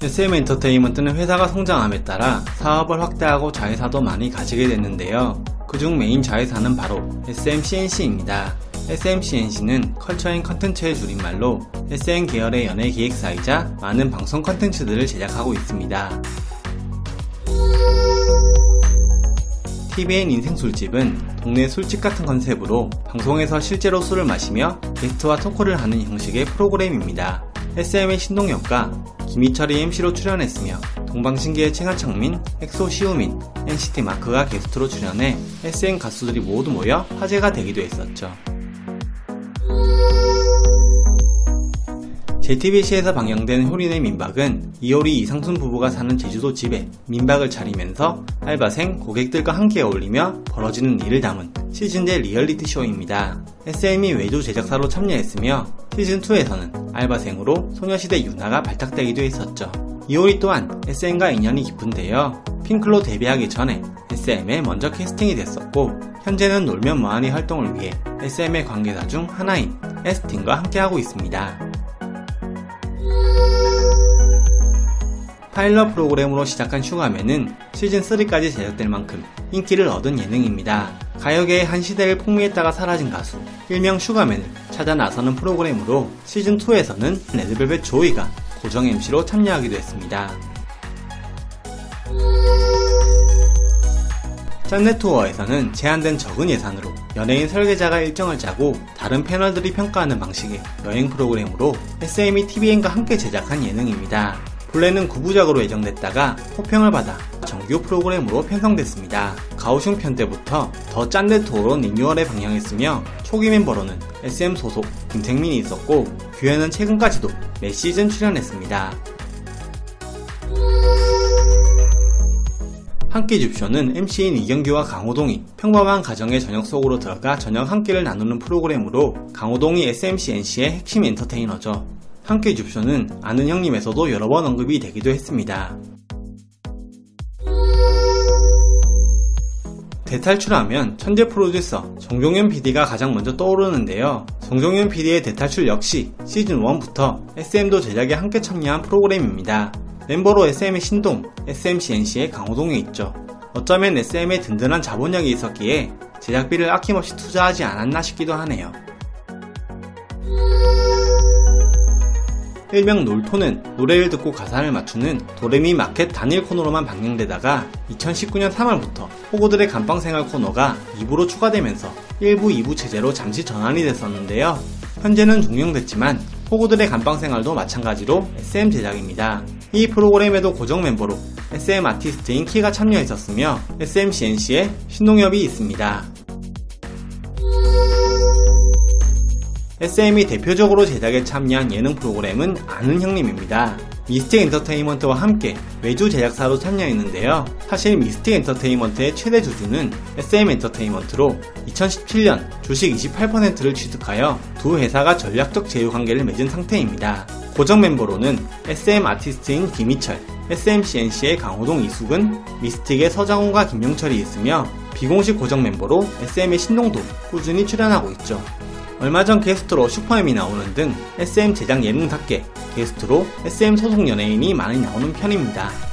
SM 엔터테인먼트는 회사가 성장함에 따라 사업을 확대하고 자회사도 많이 가지게 됐는데요. 그중 메인 자회사는 바로 SMCNC입니다. SMCNC는 컬처 앤 컨텐츠의 줄임말로 SM 계열의 연예 기획사이자 많은 방송 컨텐츠들을 제작하고 있습니다. TVN 인생 술집은 동네 술집 같은 컨셉으로 방송에서 실제로 술을 마시며 게스트와 토크를 하는 형식의 프로그램입니다. SM의 신동엽과 김희철이 MC로 출연했으며 동방신기의 최강창민, 엑소 시우민, NCT 마크가 게스트로 출연해 SM 가수들이 모두 모여 화제가 되기도 했었죠. JTBC에서 방영된 효리네 민박은 이효리 이상순 부부가 사는 제주도 집에 민박을 차리면서 알바생, 고객들과 함께 어울리며 벌어지는 일을 담은 시즌제 리얼리티 쇼입니다. SM이 외주 제작사로 참여했으며 시즌2에서는 알바생으로 소녀시대 윤아가 발탁되기도 했었죠. 이효리 또한 SM과 인연이 깊은데요. 핑클로 데뷔하기 전에 SM에 먼저 캐스팅이 됐었고 현재는 놀면 뭐하니 활동을 위해 SM의 관계자 중 하나인 에스팀과 함께하고 있습니다. 파일럿 프로그램으로 시작한 슈가맨은 시즌3까지 제작될 만큼 인기를 얻은 예능입니다. 가요계의 한 시대를 풍미했다가 사라진 가수, 일명 슈가맨을 찾아 나서는 프로그램으로 시즌2에서는 레드벨벳 조이가 고정 MC로 참여하기도 했습니다. 짠내 투어에서는 제한된 적은 예산으로 연예인 설계자가 일정을 짜고 다른 패널들이 평가하는 방식의 여행 프로그램으로 SM이 TVN과 함께 제작한 예능입니다. 본래는 9부작으로 예정됐다가 호평을 받아 정규 프로그램으로 편성됐습니다. 가오슝 편 때부터 더 짠내 투어로 리뉴얼에 방영했으며 초기 멤버로는 SM 소속 김생민이 있었고 규현은 최근까지도 매 시즌 출연했습니다. 한끼 줍쇼는 MC인 이경규와 강호동이 평범한 가정의 저녁 속으로 들어가 저녁 한 끼를 나누는 프로그램으로 강호동이 SMCNC의 핵심 엔터테이너죠. 한끼 줍쇼는 아는 형님에서도 여러 번 언급이 되기도 했습니다. 대탈출하면 천재 프로듀서 정종현 PD가 가장 먼저 떠오르는데요. 정종현 PD의 대탈출 역시 시즌1부터 SM도 제작에 함께 참여한 프로그램입니다. 멤버로 SM의 신동, SM C&C의 강호동이 있죠. 어쩌면 SM의 든든한 자본력이 있었기에 제작비를 아낌없이 투자하지 않았나 싶기도 하네요. 일명 놀토는 노래를 듣고 가사를 맞추는 도레미 마켓 단일 코너로만 방영되다가 2019년 3월부터 호구들의 감방생활 코너가 2부로 추가되면서 1부, 2부 체제로 잠시 전환이 됐었는데요. 현재는 종영됐지만 호구들의 감방생활도 마찬가지로 SM 제작입니다. 이 프로그램에도 고정 멤버로 SM 아티스트인 키가 참여했었으며 SMCNC에 신동엽이 있습니다. SM이 대표적으로 제작에 참여한 예능 프로그램은 아는 형님입니다. 미스틱 엔터테인먼트와 함께 외주 제작사로 참여했는데요. 사실 미스틱 엔터테인먼트의 최대 주주는 SM 엔터테인먼트로 2017년 주식 28%를 취득하여 두 회사가 전략적 제휴 관계를 맺은 상태입니다. 고정 멤버로는 SM 아티스트인 김희철, SMCNC의 강호동 이숙은, 미스틱의 서장훈과 김용철이 있으며 비공식 고정 멤버로 SM의 신동도 꾸준히 출연하고 있죠. 얼마 전 게스트로 슈퍼엠이 나오는 등 SM 제작 예능답게 게스트로 SM 소속 연예인이 많이 나오는 편입니다.